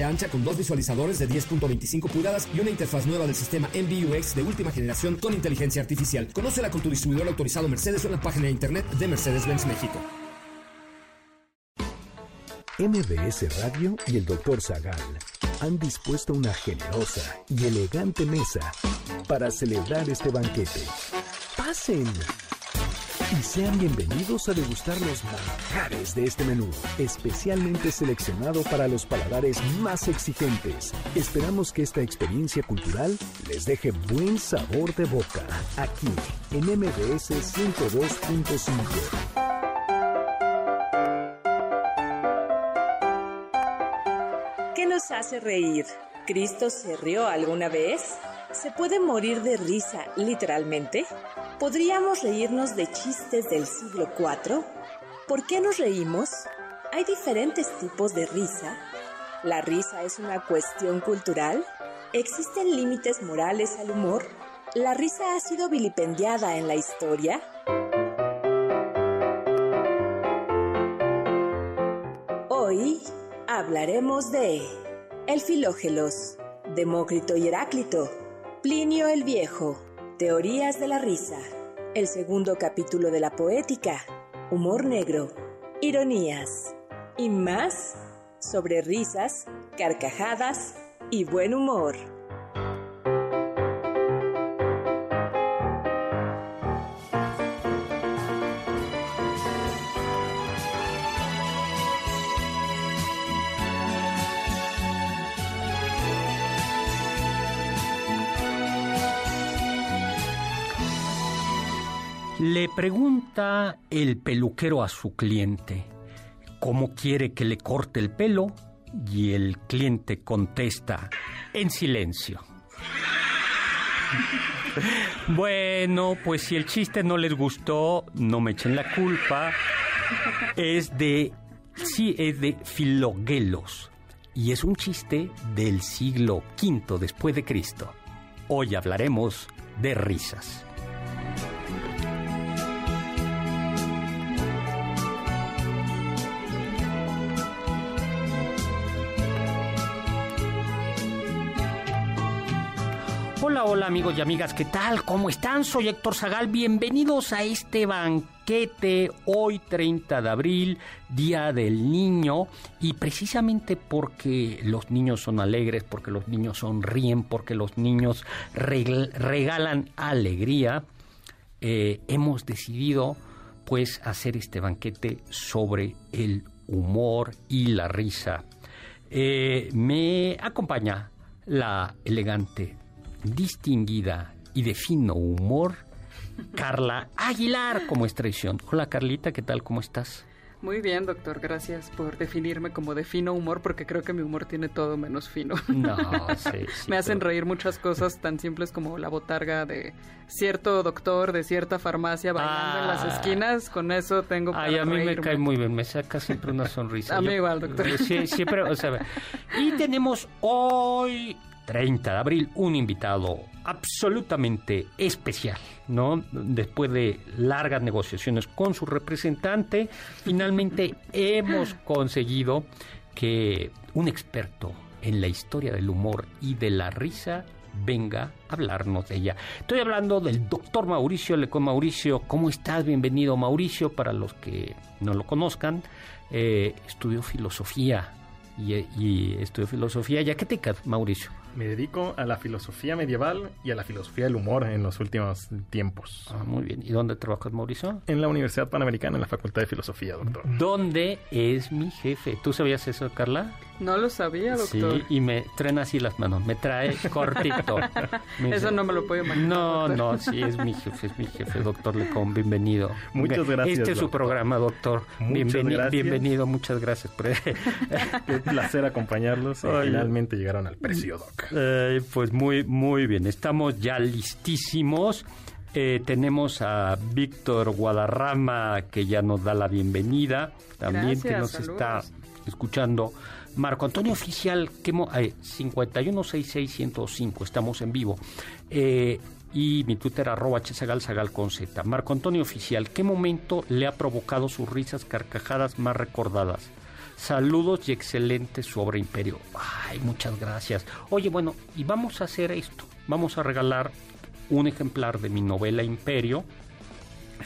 ancha con dos visualizadores de 10.25 pulgadas y una interfaz nueva del sistema MBUX de última generación con inteligencia artificial. Conócela con tu distribuidor autorizado Mercedes en la página de internet de Mercedes-Benz México. MBS Radio y el Dr. Zagal han dispuesto una generosa y elegante mesa para celebrar este banquete. ¡Pasen! Y sean bienvenidos a degustar los manjares de este menú, especialmente seleccionado para los paladares más exigentes. Esperamos que esta experiencia cultural les deje buen sabor de boca, aquí en MBS 102.5. ¿Qué nos hace reír? ¿Cristo se rió alguna vez? ¿Se puede morir de risa literalmente? ¿Podríamos reírnos de chistes del siglo IV? ¿Por qué nos reímos? ¿Hay diferentes tipos de risa? ¿La risa es una cuestión cultural? ¿Existen límites morales al humor? ¿La risa ha sido vilipendiada en la historia? Hoy hablaremos de el Filógelos, Demócrito y Heráclito, Plinio el Viejo, Teorías de la risa. El segundo capítulo de la poética. Humor negro. Ironías. Y más sobre risas, carcajadas y buen humor. Pregunta el peluquero a su cliente cómo quiere que le corte el pelo y el cliente contesta en silencio. Bueno, pues si el chiste no les gustó, no me echen la culpa. Es de sí es de Filogelos y es un chiste del siglo V después de Cristo. Hoy hablaremos de risas. Hola, hola amigos y amigas, ¿qué tal? ¿Cómo están? Soy Héctor Zagal, bienvenidos a este banquete hoy 30 de abril, Día del Niño, y precisamente porque los niños son alegres, porque los niños sonríen, porque los niños regalan alegría, eh, hemos decidido pues hacer este banquete sobre el humor y la risa. Eh, me acompaña la elegante distinguida y de fino humor, Carla Aguilar como extradición. Hola Carlita, ¿qué tal? ¿Cómo estás? Muy bien, doctor. Gracias por definirme como de fino humor, porque creo que mi humor tiene todo menos fino. No, sí, sí, Me hacen reír muchas cosas tan simples como la botarga de cierto doctor de cierta farmacia bailando en las ah. esquinas. Con eso tengo para Ay, a mí me cae muy bien. Me saca siempre una sonrisa. a mí igual, doctor. Sí, siempre, o sea, y tenemos hoy 30 de abril, un invitado absolutamente especial, ¿no? Después de largas negociaciones con su representante, finalmente hemos conseguido que un experto en la historia del humor y de la risa venga a hablarnos de ella. Estoy hablando del doctor Mauricio Lecón. Mauricio, ¿cómo estás? Bienvenido, Mauricio. Para los que no lo conozcan, eh, estudió filosofía y, estudió filosofía. ¿Ya qué te Mauricio? Me dedico a la filosofía medieval y a la filosofía del humor en los últimos tiempos. Ah, muy bien. ¿Y dónde trabajas, Mauricio? En la Universidad Panamericana, en la Facultad de Filosofía, doctor. ¿Dónde es mi jefe? ¿Tú sabías eso, Carla? No lo sabía, doctor. Sí, y me traen así las manos, me trae cortito. Me Eso dice, no me lo puedo imaginar. No, doctor. no, sí, es mi jefe, es mi jefe, doctor Lecón, bienvenido. Muchas gracias, Este es su doctor. programa, doctor. Muchas Bienveni- gracias. Bienvenido, muchas gracias. por- Qué placer acompañarlos y Oye. finalmente llegaron al precio, Doc. Eh, pues muy, muy bien, estamos ya listísimos. Eh, tenemos a Víctor Guadarrama que ya nos da la bienvenida, también que nos saludos. está escuchando. Marco Antonio Oficial, que mo- eh, 5166105, estamos en vivo. Eh, y mi Twitter arroba hsagalsagal con Z. Marco Antonio Oficial, ¿qué momento le ha provocado sus risas carcajadas más recordadas? Saludos y excelente su obra Imperio. Ay, muchas gracias. Oye, bueno, y vamos a hacer esto. Vamos a regalar un ejemplar de mi novela Imperio.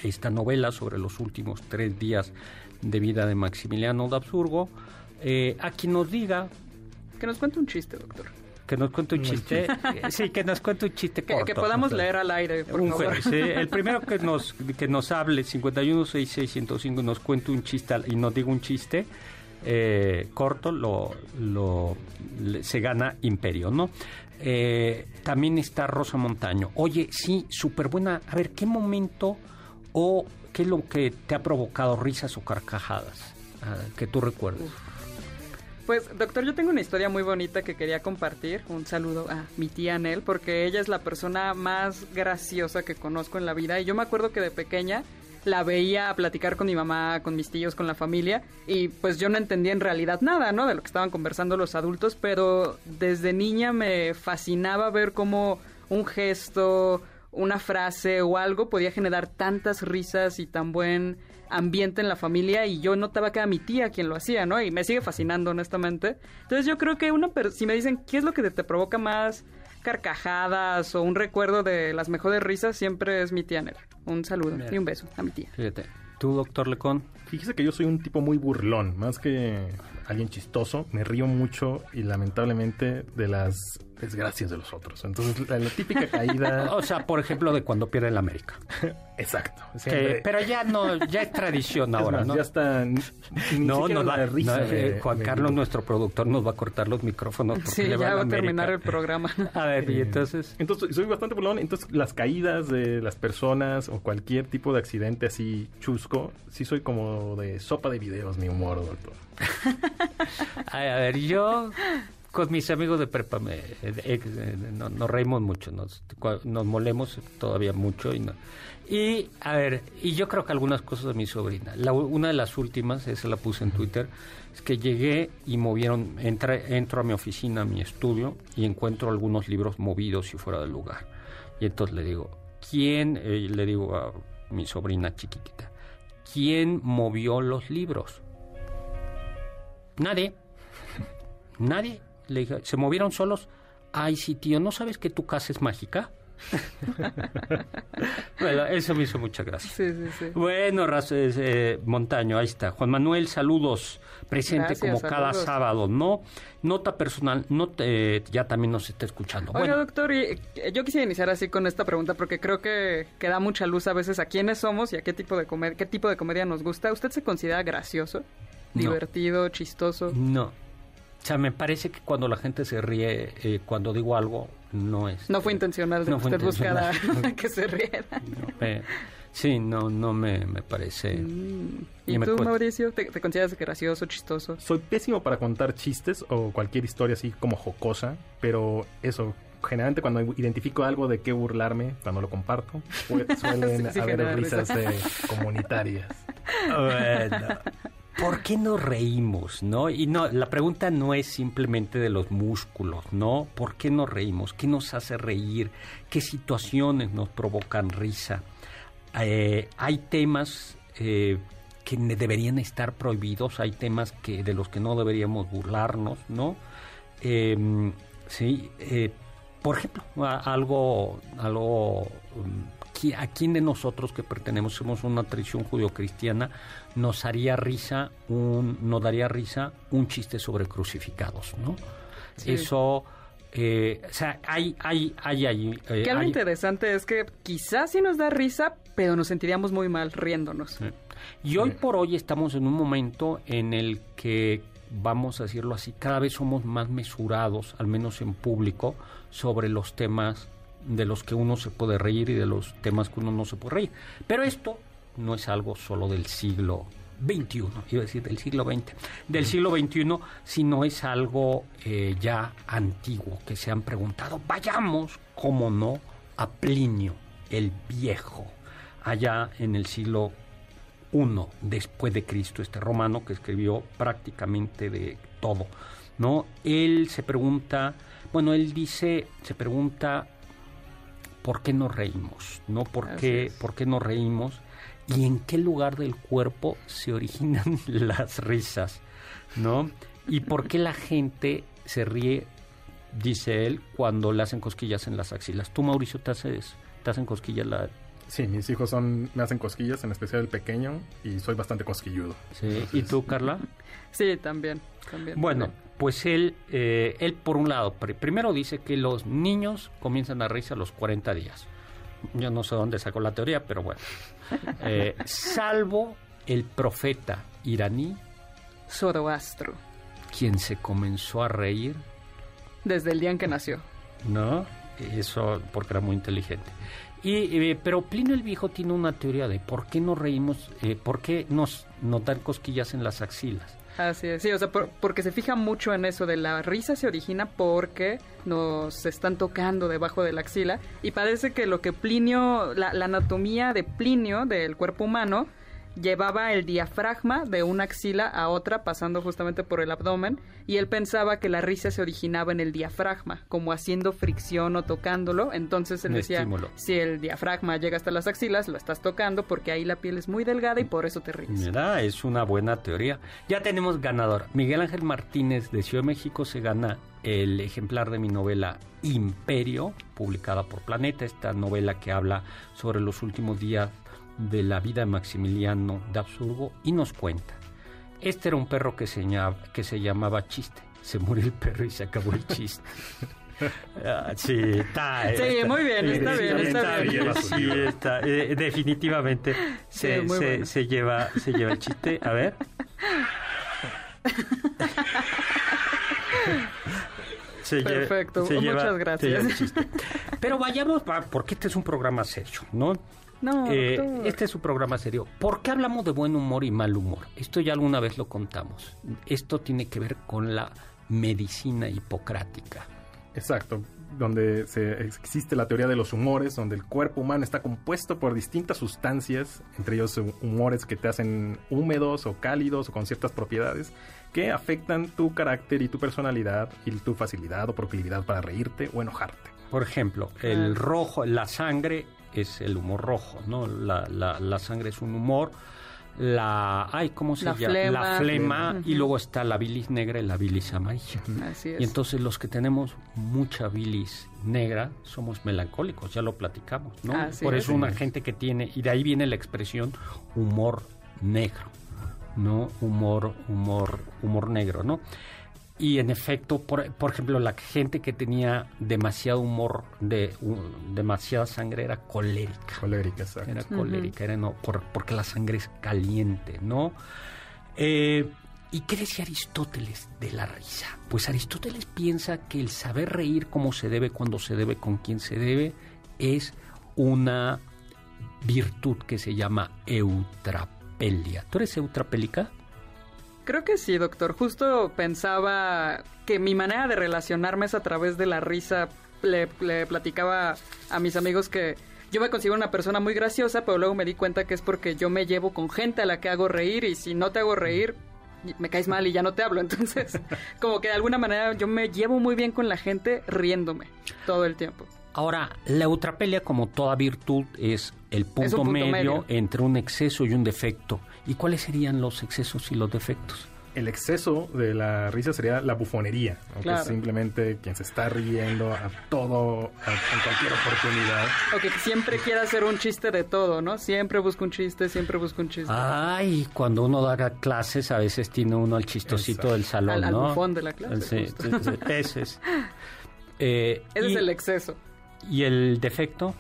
Esta novela sobre los últimos tres días de vida de Maximiliano de Absurgo. Eh, a quien nos diga Que nos cuente un chiste, doctor. que nos cuente un chiste. eh, sí, que nos cuente un chiste Que, corto. que podamos leer al aire, por Un favor. El primero que nos, que nos hable, 516605, nos cuente un chiste y nos diga un chiste eh, corto, lo, lo- le- se gana Imperio, ¿no? Eh, también está Rosa Montaño. Oye, sí, súper buena. A ver, ¿qué momento o qué es lo que te ha provocado risas o carcajadas ah, que tú recuerdes? Pues, doctor, yo tengo una historia muy bonita que quería compartir. Un saludo a mi tía Nel, porque ella es la persona más graciosa que conozco en la vida. Y yo me acuerdo que de pequeña la veía platicar con mi mamá, con mis tíos, con la familia. Y pues yo no entendía en realidad nada, ¿no? De lo que estaban conversando los adultos. Pero desde niña me fascinaba ver cómo un gesto, una frase o algo podía generar tantas risas y tan buen ambiente en la familia y yo notaba que era mi tía quien lo hacía, ¿no? Y me sigue fascinando, honestamente. Entonces yo creo que una per- si me dicen qué es lo que te, te provoca más carcajadas o un recuerdo de las mejores risas, siempre es mi tía Nela. Un saludo Bien. y un beso a mi tía. Fíjate, tú, doctor Lecón. Fíjese que yo soy un tipo muy burlón, más que alguien chistoso. Me río mucho y lamentablemente de las desgracias de los otros. Entonces, la, la típica caída. O sea, por ejemplo, de cuando pierde el América. Exacto. Que- pero ya no, ya es tradición es ahora, más, ¿no? Ya está. Ni, ni no, va- la risa no, de- eh, Juan de- Carlos, nuestro productor, nos va a cortar los micrófonos. porque Sí, le va ya a va a terminar el programa. A ver, y Eh, entonces... Entonces, soy bastante burlón. Entonces, las caídas de las personas o cualquier tipo de accidente así chusco, sí soy como de sopa de videos, mi humor, doctor. A ver, yo con mis amigos de prepa eh, no- nos reímos mucho, nos, molemos todavía mucho y no. Y, a ver, y yo creo que algunas cosas de mi sobrina. Una de las últimas, esa la puse en Twitter, es que llegué y movieron, entré, entro a mi oficina, a mi estudio, y encuentro algunos libros movidos y fuera del lugar. Y entonces le digo, ¿quién, eh, le digo a mi sobrina chiquitita, ¿quién movió los libros? Nadie. Nadie. Le dije, ¿se movieron solos? Ay, sí, tío, ¿no sabes que tu casa es mágica? bueno, eso me hizo mucha gracia. Sí, sí, sí. Bueno, eh, Montaño, ahí está. Juan Manuel, saludos. Presente Gracias, como cada sábado, ¿no? Nota personal, no te- ya también nos está escuchando. Oiga, Bueno, doctor, y, eh, yo quisiera iniciar así con esta pregunta porque creo que, que da mucha luz a veces a quiénes somos y a qué tipo de comedia, qué tipo de comedia nos gusta. ¿Usted se considera gracioso, No. divertido, chistoso? no. O sea, me parece que cuando la gente se ríe, eh, cuando digo algo, no es. No fue intencional de No usted buscara intencional. que se riera. No, me- sí, no, no me, me parece. Mm. Y ¿Y me tú, cuesta. Mauricio? ¿Te, te consideras gracioso, chistoso? Soy pésimo para contar chistes o cualquier historia así como jocosa, pero eso, generalmente cuando identifico algo de qué burlarme, cuando lo comparto, pues, suelen Sí, sí, haber risas risa. eh, comunitarias. Bueno, ¿por qué nos reímos, no? Y no, la pregunta no es simplemente de los músculos, ¿no? ¿Por qué nos reímos? ¿Qué nos hace reír? ¿Qué situaciones nos provocan risa? Eh, hay temas eh, que deberían estar prohibidos, hay temas que de los que no deberíamos burlarnos, ¿no? Eh, sí, por ejemplo, algo, algo, qui- a quién de nosotros que pertenecemos a una tradición judio-cristiana nos haría risa, un, nos daría risa un chiste sobre crucificados, ¿no? Sí. Eso, eh, o sea, hay, hay, hay, hay, eh, Que algo hay- interesante es que quizás sí nos da risa, pero nos sentiríamos muy mal riéndonos. Y hoy por hoy estamos en un momento en el que vamos a decirlo así, cada vez somos más mesurados, al menos en público, sobre los temas de los que uno se puede reír y de los temas que uno no se puede reír. Pero esto no es algo solo del siglo XXI, iba a decir del siglo XX, del siglo XXI, sino es algo eh, ya antiguo, que se han preguntado, vayamos, cómo no, a Plinio el Viejo, allá en el siglo I después de Cristo, este romano que escribió prácticamente de todo, ¿no? Él se pregunta, bueno, él dice, se pregunta ¿por qué nos reímos? ¿No? ¿Por qué, ¿Por qué nos reímos? ¿Y en qué lugar del cuerpo se originan las risas? ¿No? ¿Y por qué la gente se ríe, dice él, cuando le hacen cosquillas en las axilas? ¿Tú, Mauricio, te, haces, te hacen cosquillas la, Sí, mis hijos son, me hacen cosquillas, en especial el pequeño, y soy bastante cosquilludo. Sí. ¿Y tú, Carla? Sí, también. también bueno, pues él, eh, él por un lado, primero dice que los niños comienzan a reírse a los 40 días. Yo no sé dónde sacó la teoría, pero bueno. Eh, salvo el profeta iraní. Zoroastro. Quien se comenzó a reír. Desde el día en que nació. ¿No? Eso porque era muy inteligente. Y, eh, pero Plinio el Viejo tiene una teoría de por qué nos reímos, por qué nos, nos dan cosquillas en las axilas. Así es, sí, o sea, porque se fija mucho en eso de la risa se origina porque nos están tocando debajo de la axila y parece que lo que Plinio, la anatomía de Plinio del cuerpo humano llevaba el diafragma de una axila a otra pasando justamente por el abdomen y él pensaba que la risa se originaba en el diafragma, como haciendo fricción o tocándolo. Entonces él decía, si el diafragma llega hasta las axilas, lo estás tocando porque ahí la piel es muy delgada y por eso te ríes. Mira, es una buena teoría. Ya tenemos ganador. Miguel Ángel Martínez de Ciudad de México se gana el ejemplar de mi novela Imperio, publicada por Planeta, esta novela que habla sobre los últimos días de la vida de Maximiliano de Absurgo y nos cuenta. Este era un perro que se, llamaba, que se llamaba Chiste. Se murió el perro y se acabó el chiste. Ah, sí, está, sí, muy bien, está bien, está, bien. Sí, está, eh, definitivamente se, se, se, lleva, se lleva el chiste. A ver. Perfecto, muchas gracias. Pero vayamos, porque este es un programa serio, ¿no? No, eh, este es su programa serio. ¿Por qué hablamos de buen humor y mal humor? Esto ya alguna vez lo contamos. Esto tiene que ver con la medicina hipocrática. Exacto, donde se, existe la teoría de los humores, donde el cuerpo humano está compuesto por distintas sustancias, entre ellos humores que te hacen húmedos o cálidos o con ciertas propiedades que afectan tu carácter y tu personalidad y tu facilidad o proclividad para reírte o enojarte. Por ejemplo, el rojo, la sangre es el humor rojo, ¿no? La, la, la sangre es un humor, la ay cómo se llama la flema y luego está la bilis negra y la bilis amarilla. Así es. y entonces los que tenemos mucha bilis negra somos melancólicos ya lo platicamos no por eso una gente que tiene y de ahí viene la expresión humor negro no humor humor humor negro no y en efecto, por, por, ejemplo, la gente que tenía demasiado humor, de demasiada sangre, era colérica. Colérica, exacto. Era colérica, era no, por, porque la sangre es caliente, ¿no? Eh, ¿Y qué decía Aristóteles de la risa? Pues Aristóteles piensa que el saber reír como se debe, cuando se debe, con quien se debe, es una virtud que se llama eutrapelia. ¿Tú eres eutrapélica? Creo que sí, doctor. Justo pensaba que mi manera de relacionarme es a través de la risa. Le, platicaba a mis amigos que yo me considero una persona muy graciosa, pero luego me di cuenta que es porque yo me llevo con gente a la que hago reír y si no te hago reír, me caes mal y ya no te hablo. Entonces, como que de alguna manera yo me llevo muy bien con la gente riéndome todo el tiempo. Ahora, la eutrapelia, como toda virtud, es el punto, medio, entre un exceso y un defecto. ¿Y cuáles serían los excesos y los defectos? el exceso de la risa sería la bufonería, aunque es simplemente quien se está riendo a todo, en cualquier oportunidad. O que siempre quiera hacer un chiste de todo, ¿no? Siempre busca un chiste, siempre busca un chiste. Ay, cuando uno da clases a veces tiene uno el chistosito del salón, al, ¿no? Al bufón de la clase. Sí, ese es. Eh, ese es el exceso. ¿Y el defecto?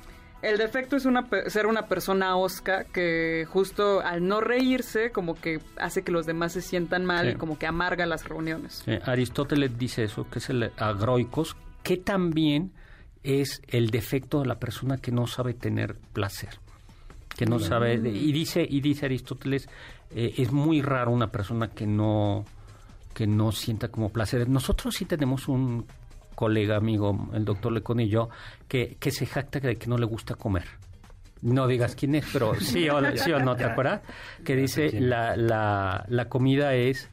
El defecto es una, pe- ser una persona osca que justo al no reírse como que hace que los demás se sientan mal Sí. y como que amarga las reuniones. Eh, Aristóteles dice eso, que es el agroicos, que también es el defecto de la persona que no sabe tener placer, que no sabe y dice y dice Aristóteles eh, es muy raro una persona que no que no sienta como placer. Nosotros sí tenemos un colega amigo, el doctor Lecón y yo, que, que se jacta de que no le gusta comer. No digas quién es, pero sí o, sí o no, ¿te acuerdas? Que dice es. la, la, la comida es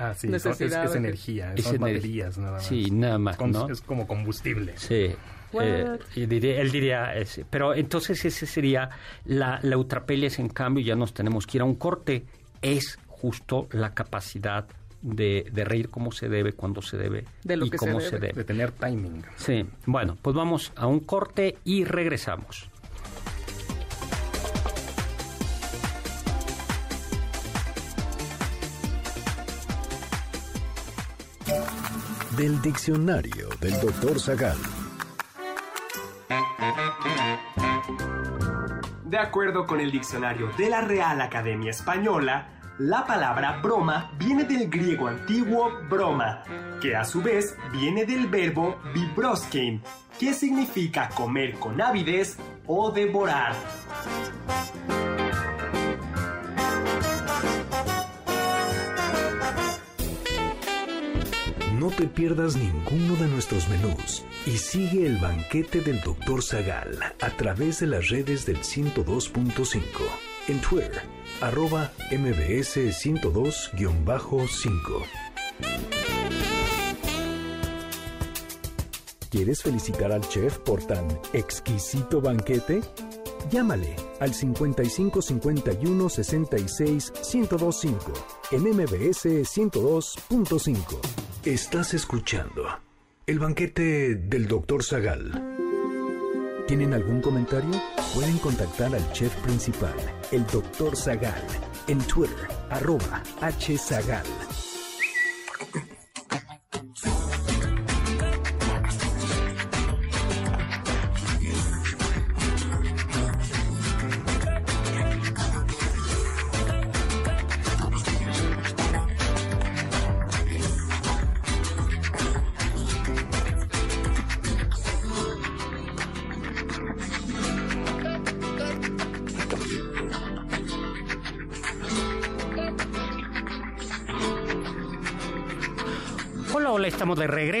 Ah, sí, es, es energía, Es son baterías nada más. Sí, nada más, Con- ¿no? Es como combustible. Sí. Eh, y diría- él diría ese. Pero entonces ese sería la, la es en cambio, ya nos tenemos que ir a un corte. Es justo la capacidad de, de reír como se debe, cuando se debe De lo y que se cómo debe. se debe. De tener timing. Sí, bueno, pues vamos a un corte y regresamos. Del diccionario del doctor Zagal. De acuerdo con el diccionario de la Real Academia Española, la palabra broma viene del griego antiguo broma, que a su vez viene del verbo vibroskein, que significa comer con avidez o devorar. No te pierdas ninguno de nuestros menús y sigue el banquete del Dr. Zagal a través de las redes del 102.5. En Twitter, arroba mbs 102-5. ¿Quieres felicitar al chef por tan exquisito banquete? Llámale al 55 51 66 1025 en MBS 102.5. Estás escuchando el banquete del Dr. Zagal. ¿Tienen algún comentario? Pueden contactar al chef principal, el Dr. Zagal, en Twitter, arroba hzagal.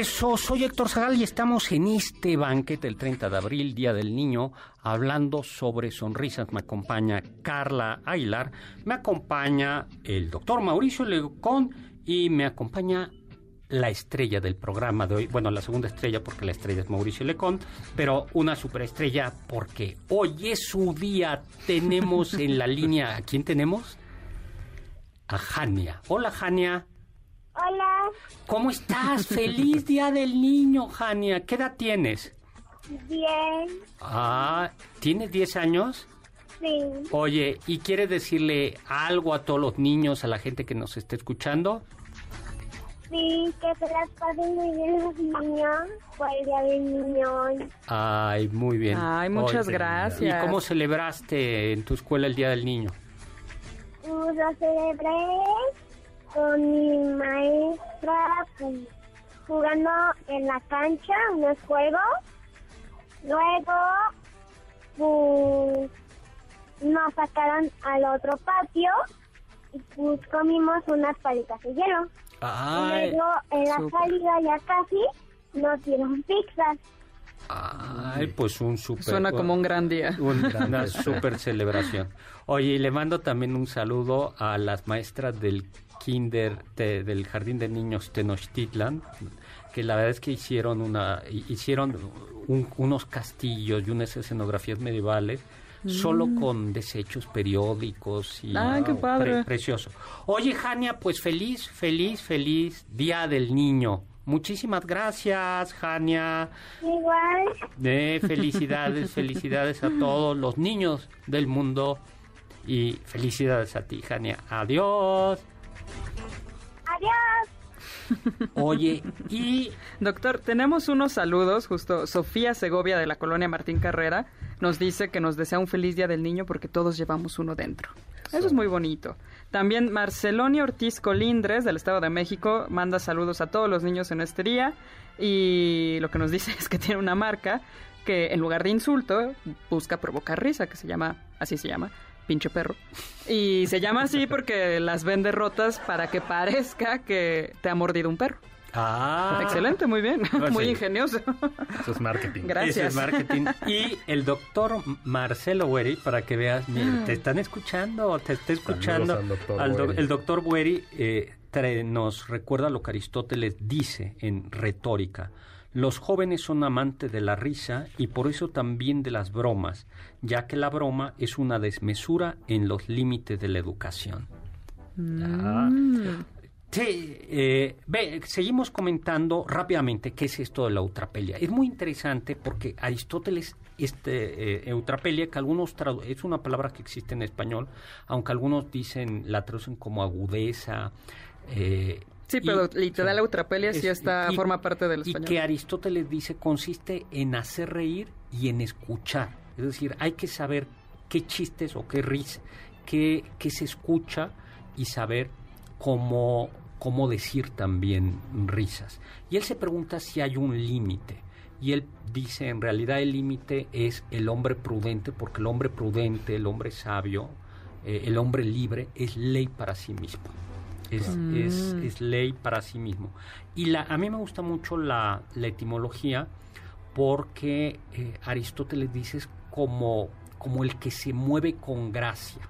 Soy Héctor Zagal y estamos en este banquete el 30 de abril, Día del Niño, hablando sobre sonrisas. Me acompaña Carla Aguilar, me acompaña el doctor Mauricio Lecón y me acompaña la estrella del programa de hoy. Bueno, la segunda estrella porque la estrella es Mauricio Lecón, pero una superestrella porque hoy es su día. Tenemos en la línea, ¿a quién tenemos? A Jania. Hola, Jania. Hola, ¿Cómo estás? Feliz Día del Niño, Jania. ¿Qué edad tienes? bien, Ah, ¿tienes 10 años? sí, Oye, ¿y quieres decirle algo a todos los niños, a la gente que nos esté escuchando? sí, que se las pasen muy bien los niños por el Día del Niño hoy. Ay, muy bien. Ay, muchas Oye, gracias. ¿Y cómo celebraste en tu escuela el Día del Niño? Pues lo celebré con mi maestra pues, jugando en la cancha unos juegos. Luego, pues, nos sacaron al otro patio y pues comimos unas palitas de hielo. Ay, Luego, en la salida ya casi, nos dieron pizzas. Ay, pues un súper... Suena como un gran día. Un- una super celebración. Oye, y le mando también un saludo a las maestras del kinder, de- del Jardín de Niños Tenochtitlan, que la verdad es que hicieron una hicieron un- unos castillos y unas escenografías medievales solo con desechos periódicos y Mm. Qué padre. precioso. Oye, Jania, pues feliz, feliz, feliz Día del Niño. Muchísimas gracias, Jania. Igual, De felicidades, felicidades a todos los niños del mundo y felicidades a ti, Jania. Adiós. adiós. Oye, y... Doctor, tenemos unos saludos, justo Sofía Segovia de la colonia Martín Carrera nos dice que nos desea un feliz Día del Niño porque todos llevamos uno dentro. Eso es muy bonito. También Marceloni Ortiz Colindres del Estado de México manda saludos a todos los niños en este día y lo que nos dice es que tiene una marca que en lugar de insulto busca provocar risa, que se llama, así se llama, pinche perro. Y se llama así porque las vende rotas para que parezca que te ha mordido un perro. Ah. Excelente, muy bien. muy sí. ingenioso. Eso es marketing. Gracias. Ese es marketing. Y el doctor Marcelo Bueri, para que veas, mira, te están escuchando, te está escuchando. al doctor Al do- Bueri. el doctor Bueri eh, trae- nos recuerda lo que Aristóteles dice en retórica. Los jóvenes son amantes de la risa y por eso también de las bromas, ya que la broma es una desmesura en los límites de la educación. Ah. Sí, eh, ve, seguimos comentando rápidamente qué es esto de la eutrapelia. Es muy interesante porque Aristóteles, este, eh, eutrapelia, que algunos tradu- es una palabra que existe en español, aunque algunos dicen, la traducen como agudeza. eh, Sí, y- pero literal la eutrapelia sí es- está, y- forma parte del y español. que Aristóteles dice consiste en hacer reír y en escuchar. Es decir, hay que saber qué chistes o qué risa, qué, qué se escucha y saber cómo, cómo decir también risas. Y él se pregunta si hay un límite. Y él dice, en realidad el límite es el hombre prudente, porque el hombre prudente, el hombre sabio, eh, el hombre libre es ley para sí mismo. Es, es, es ley para sí mismo. Y la, a mí me gusta mucho la, la etimología porque eh, Aristóteles dice es como, como el que se mueve con gracia.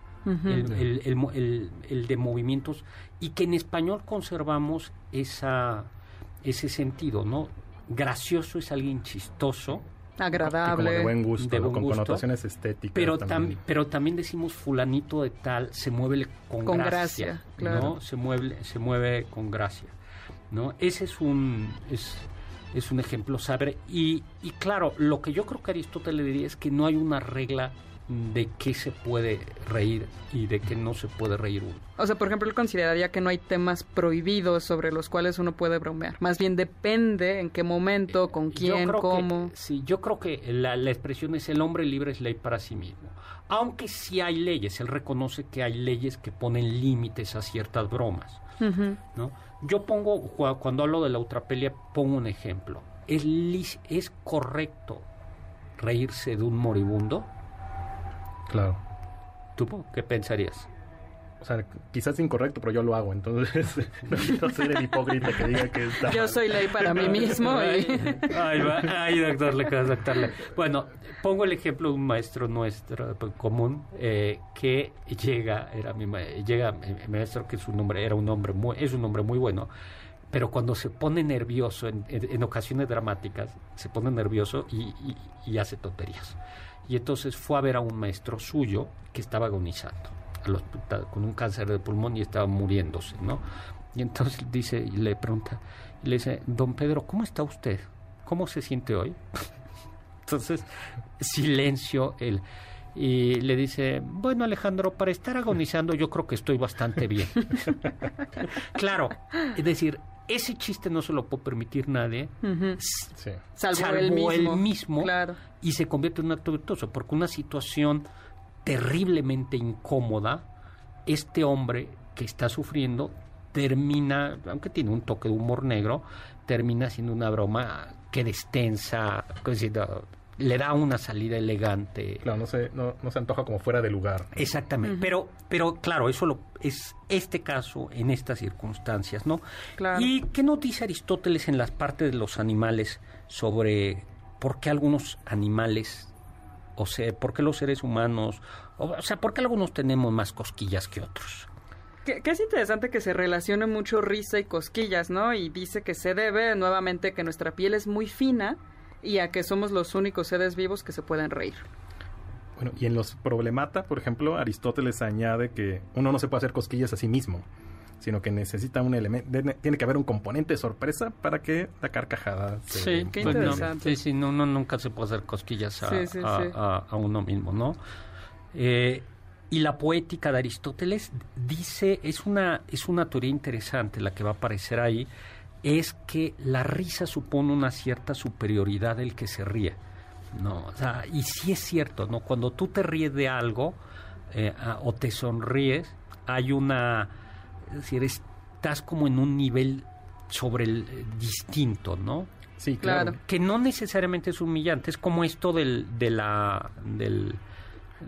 El, el- el el- el de movimientos y que en español conservamos esa, ese sentido, ¿no? Gracioso es alguien chistoso, Que como de Agradable. buen gusto, De ¿no? buen con gusto. connotaciones estéticas. pero, también. tam- pero también decimos fulanito de tal se mueve con, Con gracia, gracia, claro. ¿no? Se mueve, se mueve con gracia, ¿no? Ese es un es, es un ejemplo saber y, y claro, lo que yo creo que Aristóteles diría es que no hay una regla de qué se puede reír y de qué no se puede reír uno. O sea, por ejemplo, él consideraría que no hay temas prohibidos sobre los cuales uno puede bromear. Más bien depende en qué momento, con Yo quién, cómo. Que, sí, yo creo que la, la expresión es el hombre libre es ley para sí mismo. Aunque sí hay leyes, él reconoce que hay leyes que ponen límites a ciertas bromas. ¿no? Yo pongo, cua- cuando hablo de la eutrapelia, pongo un ejemplo. ¿Es, ¿Es correcto reírse de un moribundo? Claro. ¿Tú qué pensarías? O sea, quizás es incorrecto, pero yo lo hago. Entonces, no quiero ser el hipócrita que diga que está Yo mal. soy ley para mí mismo. Ay, y- ay, va, ay, doctor, le. Bueno, pongo el ejemplo de un maestro nuestro pues, común eh, que llega, era mi ma- llega mi maestro que su nombre era un hombre muy, es un hombre muy bueno, pero cuando se pone nervioso en, en- en ocasiones dramáticas, se pone nervioso y, y- y hace tonterías. Y entonces fue a ver a un maestro suyo que estaba agonizando al hospital con un cáncer de pulmón y estaba muriéndose, ¿no? Y entonces dice y le pregunta y le dice, "Don Pedro, ¿cómo está usted? ¿Cómo se siente hoy?" Entonces, silencio él y le dice, "Bueno, Alejandro, para estar agonizando yo creo que estoy bastante bien." claro, es decir, ese chiste no se lo puede permitir nadie. Ujú. Sí. Salvo, él mismo. mismo, Claro. y se convierte en un acto virtuoso, porque una situación terriblemente incómoda, este hombre que está sufriendo termina, aunque tiene un toque de humor negro, termina siendo una broma que destensa, que es decir, le da una salida elegante. Claro, no se, no, no se antoja como fuera de lugar. Exactamente, pero, pero claro, eso lo, es este caso en estas circunstancias, ¿no? Claro. ¿Y qué nos dice Aristóteles en las partes de los animales sobre por qué algunos animales, o sea, por qué los seres humanos, o, o sea, por qué algunos tenemos más cosquillas que otros? Que, que es interesante que se relacione mucho risa y cosquillas, ¿no? Y dice que se debe nuevamente que nuestra piel es muy fina y a que somos los únicos seres vivos que se pueden reír. Bueno, y en los problemata, por ejemplo, Aristóteles añade que uno no se puede hacer cosquillas a sí mismo, sino que necesita un elemento, tiene que haber un componente de sorpresa para que la carcajada se qué Pues no, interesante. sí, sí, no, no, nunca se puede hacer cosquillas a, Sí, sí, a- sí. a- a uno mismo, ¿no? Eh, y la poética de Aristóteles dice, es una, es una teoría interesante la que va a aparecer ahí, es que la risa supone una cierta superioridad del que se ríe. No, o sea, y sí es cierto, ¿no? Cuando tú te ríes de algo eh, o te sonríes, hay una, es decir, estás como en un nivel sobre el eh, distinto, ¿no? Sí, claro. Que no necesariamente es humillante, es como esto del, de la, del,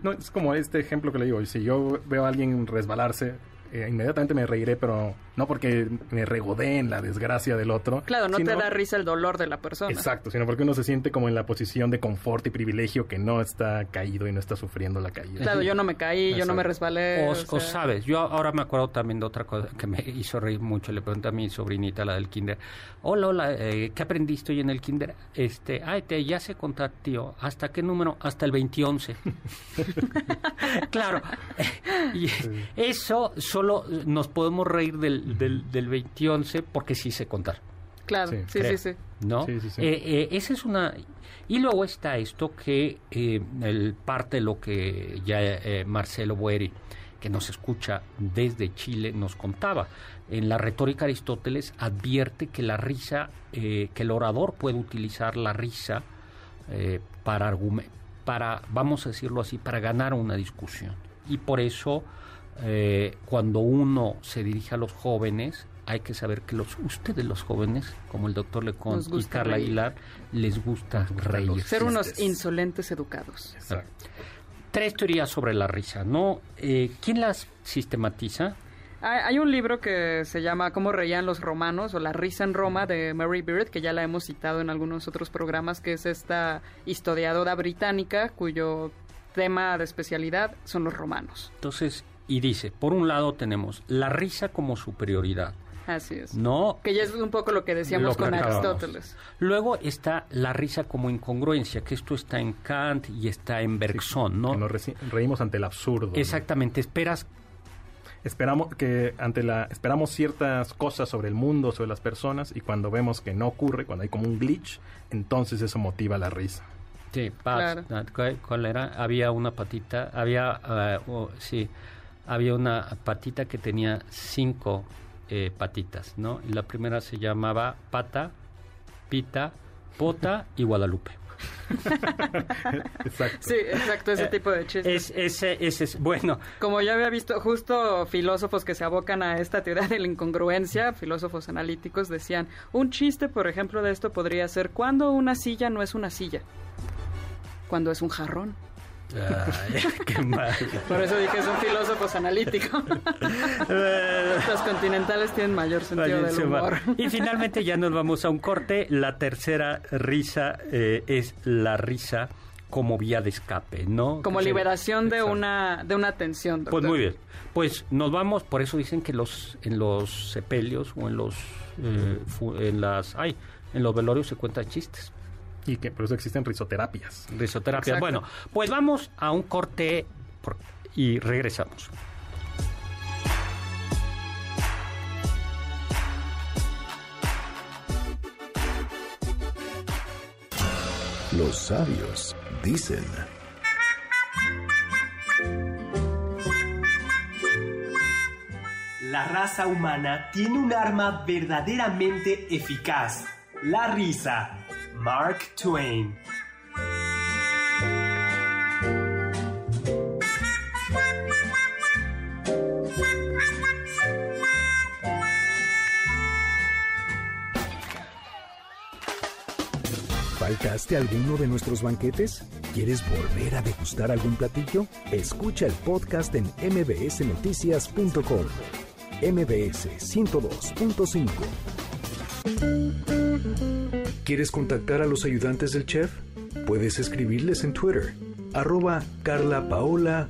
No, es como este ejemplo que le digo. Si yo veo a alguien resbalarse, eh, inmediatamente me reiré, pero no porque me regodé en la desgracia del otro. Claro, no sino- te da risa el dolor de la persona. Exacto, sino porque uno se siente como en la posición de confort y privilegio que no está caído y no está sufriendo la caída. Claro, yo no me caí, yo no me resbalé. O, o o sea, sabes, yo ahora me acuerdo también de otra cosa que me hizo reír mucho. Le pregunté a mi sobrinita, la del kinder, hola, hola, eh, ¿qué aprendiste hoy en el kinder? Este, ay, te, ya sé contar, tío. ¿Hasta qué número? Hasta el 2011. claro, y eso solo nos podemos reír del, del, del 2011 porque sí sé contar. Claro, Sí, sí, sí, creo. sí. ¿no? Sí, sí, sí. Eh, eh, esa es una... Y luego está esto que eh, el, parte de lo que ya eh, Marcelo Boeri, que nos escucha desde Chile, nos contaba. En la retórica de Aristóteles advierte que la risa, eh, que el orador puede utilizar la risa eh, para para, vamos a decirlo así, para ganar una discusión. Y por eso, eh, cuando uno se dirige a los jóvenes, hay que saber que los ustedes los jóvenes, como el doctor Lecón Nos y Carla reír. Aguilar, les gusta reír. Ser unos insolentes educados. Exacto. Tres teorías sobre la risa, ¿no? Eh, ¿Quién las sistematiza? Hay, hay un libro que se llama Cómo reían los romanos o La risa en Roma de Mary Beard, que ya la hemos citado en algunos otros programas, que es esta historiadora británica cuyo tema de especialidad son los romanos. Entonces, y dice, por un lado tenemos la risa como superioridad, Así es. ¿no? Que ya es un poco lo que decíamos Lo que con acabamos. Aristóteles. Luego está la risa como incongruencia, que esto está en Kant y está en Bergson, ¿no? Que nos reci- reímos ante el absurdo. ¿no? Exactamente, esperas Esperamos que ante la esperamos ciertas cosas sobre el mundo, sobre las personas y cuando vemos que no ocurre, cuando hay como un glitch, entonces eso motiva la risa. Sí, Claro. ¿cuál, cuál era? Había una patita, había, oh, sí, había una patita que tenía cinco eh, patitas, ¿no? Y la primera se llamaba Pata, Pita, Pota y Guadalupe. Exacto. Sí, exacto, ese tipo de chistes. Es, ese, ese es, bueno, Como ya había visto, justo filósofos que se abocan a esta teoría de la incongruencia, filósofos analíticos, decían, un chiste, por ejemplo, de esto podría ser, cuando una silla no es una silla? Cuando es un jarrón. Ay, qué mal. Por eso dije, son filósofos analíticos. Los continentales tienen mayor sentido del humor. Y finalmente ya nos vamos a un corte. La tercera risa eh, es la risa como vía de escape, ¿no? Como liberación de Exacto. una, de una tensión. Pues muy bien. Pues nos vamos, por eso dicen que los en los sepelios o en los eh, en las ay, en los velorios se cuentan chistes. Y que por eso existen risoterapias. Risoterapia. Exacto. Bueno, pues vamos a un corte por- y regresamos. Los sabios dicen. La raza humana tiene un arma verdaderamente eficaz, la risa. Mark Twain. ¿Faltaste alguno de nuestros banquetes? ¿Quieres volver a degustar algún platillo? Escucha el podcast en mbsnoticias.com. MBS 102.5. ¿Quieres contactar a los ayudantes del chef? Puedes escribirles en Twitter, arroba carlapaola-ab,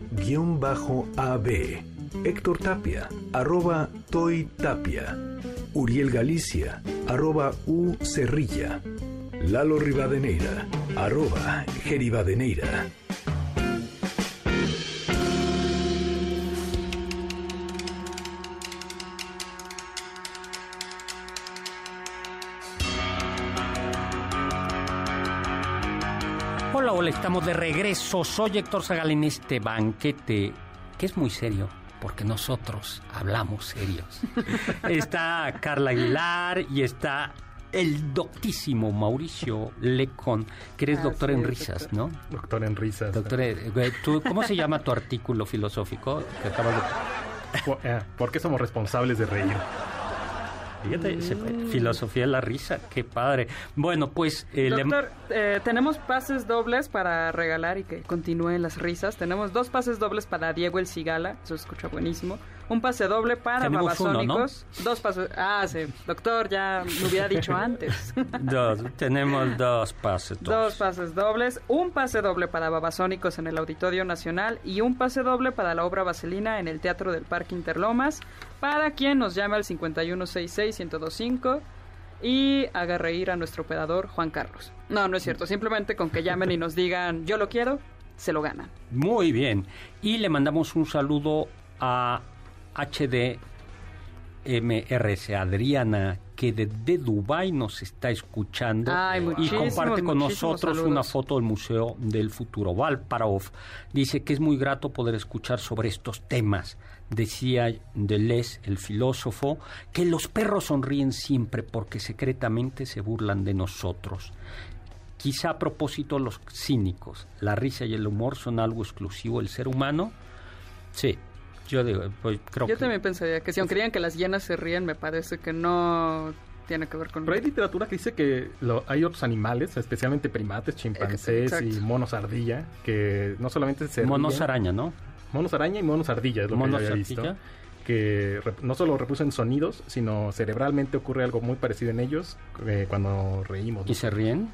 Héctor Tapia, arroba Toy Tapia, Uriel Galicia, arroba U Cerrilla, Lalo Rivadeneira, arroba Geribadeneira. Estamos de regreso. Soy Héctor Zagal en este banquete que es muy serio. porque nosotros hablamos serios. está Carla Aguilar y está el doctísimo Mauricio Lecon, que eres doctor en risas, ¿no? Doctor en risas. Doctor, eh, ¿tú, ¿cómo se llama tu artículo filosófico que acabas de... ¿Por, eh, ¿Por qué somos responsables de reír? Fíjate, filosofía de la risa, qué padre. Bueno, pues... Eh, Doctor, eh, tenemos pases dobles para regalar y que continúen las risas. Tenemos dos pases dobles para Diego El Cigala, eso escucha buenísimo. Un pase doble para Babasónicos. Dos pases... Ah, sí, doctor, ya me hubiera dicho antes. dos, tenemos dos pases dobles. Dos pases dobles. Un pase doble para Babasónicos en el Auditorio Nacional y un pase doble para la obra Vaselina en el Teatro del Parque Interlomas para quien nos llame al 5166-1025 y haga reír a nuestro operador Juan Carlos. No, no es cierto, simplemente con que llamen y nos digan yo lo quiero, se lo ganan. Muy bien, y le mandamos un saludo a HDMRS Adriana que desde Dubai nos está escuchando y comparte con nosotros una foto del Museo del Futuro. Valparov dice que es muy grato poder escuchar sobre estos temas. Decía Deleuze, el filósofo, que los perros sonríen siempre porque secretamente se burlan de nosotros. Quizá a propósito los cínicos, la risa y el humor son algo exclusivo del ser humano. Sí, yo digo, pues creo Yo también pensaría que si aunque digan que las hienas se ríen, me parece que no tiene que ver con... Pero hay literatura que dice que hay otros animales, especialmente primates, chimpancés y monos ardilla, que no solamente se Monos araña, ¿no? Monos araña y monos ardilla es lo que yo había visto. Que no solo reproducen sonidos, sino cerebralmente ocurre algo muy parecido en ellos eh, cuando reímos. ¿Y se ríen?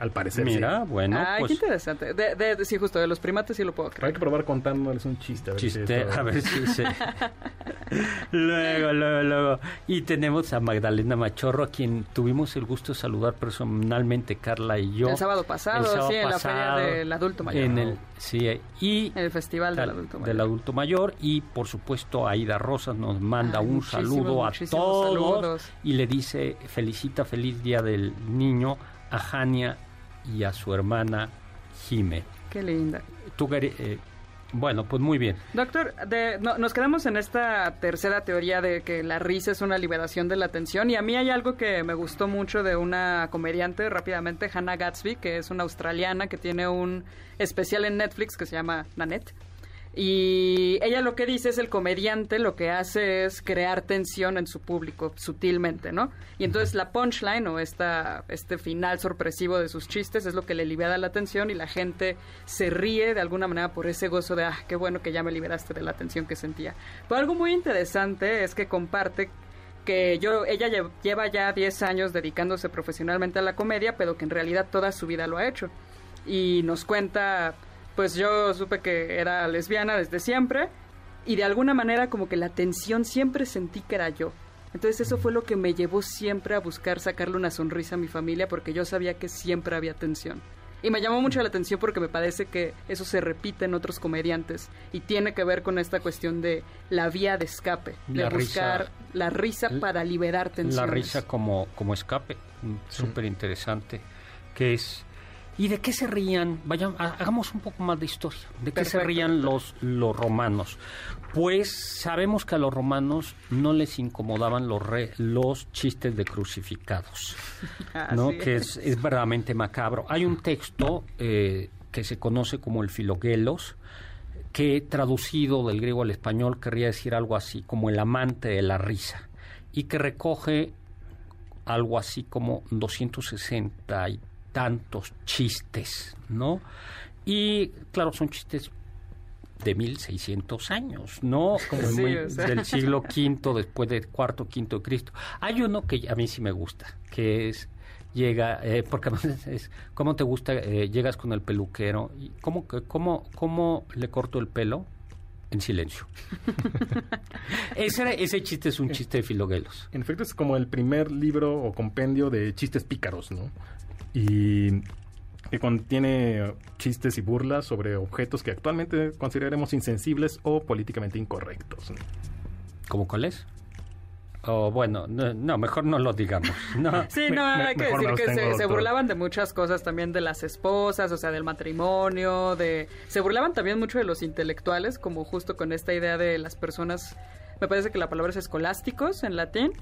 Al parecer, Mira, bueno. Ay, qué pues interesante. De, sí, justo, de los primates sí lo puedo creer. Hay que probar contándoles un chiste. A ver chiste, si a ver si se... luego, luego, luego. Y tenemos a Magdalena Machorro, a quien tuvimos el gusto de saludar personalmente, Carla y yo. El sábado pasado, sí, en la Feria del Adulto Mayor. En el, sí, y... En el Festival del Adulto Mayor. Del Adulto Mayor. Y, por supuesto, Aida Rosas nos manda un saludo a todos. Y le dice, felicita, feliz Día del Niño a Jania y a su hermana Jime. Qué linda. Tú, eh, bueno, pues muy bien. Doctor, nos quedamos en esta tercera teoría de que la risa es una liberación de la tensión y a mí hay algo que me gustó mucho de una comediante rápidamente, Hannah Gatsby, que es una australiana que tiene un especial en Netflix que se llama Nanette y ella lo que dice es el comediante lo que hace es crear tensión en su público sutilmente, ¿no? Y entonces la punchline o esta, este final sorpresivo de sus chistes es lo que le libera la tensión y la gente se ríe de alguna manera por ese gozo de, ah, qué bueno que ya me liberaste de la tensión que sentía. Pero algo muy interesante es que comparte que yo ella lleva ya 10 años dedicándose profesionalmente a la comedia, pero que en realidad toda su vida lo ha hecho. Y nos cuenta pues yo supe que era lesbiana desde siempre y de alguna manera como que la tensión siempre sentí que era yo. Entonces eso fue lo que me llevó siempre a buscar sacarle una sonrisa a mi familia porque yo sabía que siempre había tensión. Y me llamó mucho la atención porque me parece que eso se repite en otros comediantes y tiene que ver con esta cuestión de la vía de escape, de buscar la risa para liberar tensiones. La risa como, como escape, súper interesante, que es ¿Y de qué se rían? Vayan, hagamos un poco más de historia. ¿De qué se rían los, los romanos? Pues sabemos que a los romanos no les incomodaban los, los chistes de crucificados, ¿no? Que es, es, verdaderamente macabro. Hay un texto eh, que se conoce como el Filogelos, que traducido del griego al español querría decir algo así como el amante de la risa, y que recoge algo así como 260 tantos chistes, ¿no? Y claro, son chistes de 1600 años, ¿no? Como del siglo V, después del cuarto, quinto de Cristo. Hay uno que a mí sí me gusta, que es llega, eh, porque es, ¿cómo te gusta? Eh, llegas con el peluquero y ¿cómo, cómo, ¿cómo le corto el pelo? En silencio. ese, ese chiste es un chiste de Filogelos. En efecto, es como el primer libro o compendio de chistes pícaros, ¿no? Y que contiene chistes y burlas sobre objetos que actualmente consideraremos insensibles o políticamente incorrectos. ¿Cómo cuál es? O bueno, no, no, mejor no lo digamos. No. Sí, no, hay que mejor decir que se, se burlaban de muchas cosas también de las esposas, o sea, del matrimonio, de... Se burlaban también mucho de los intelectuales, como justo con esta idea de las personas, me parece que la palabra es escolásticos en latín,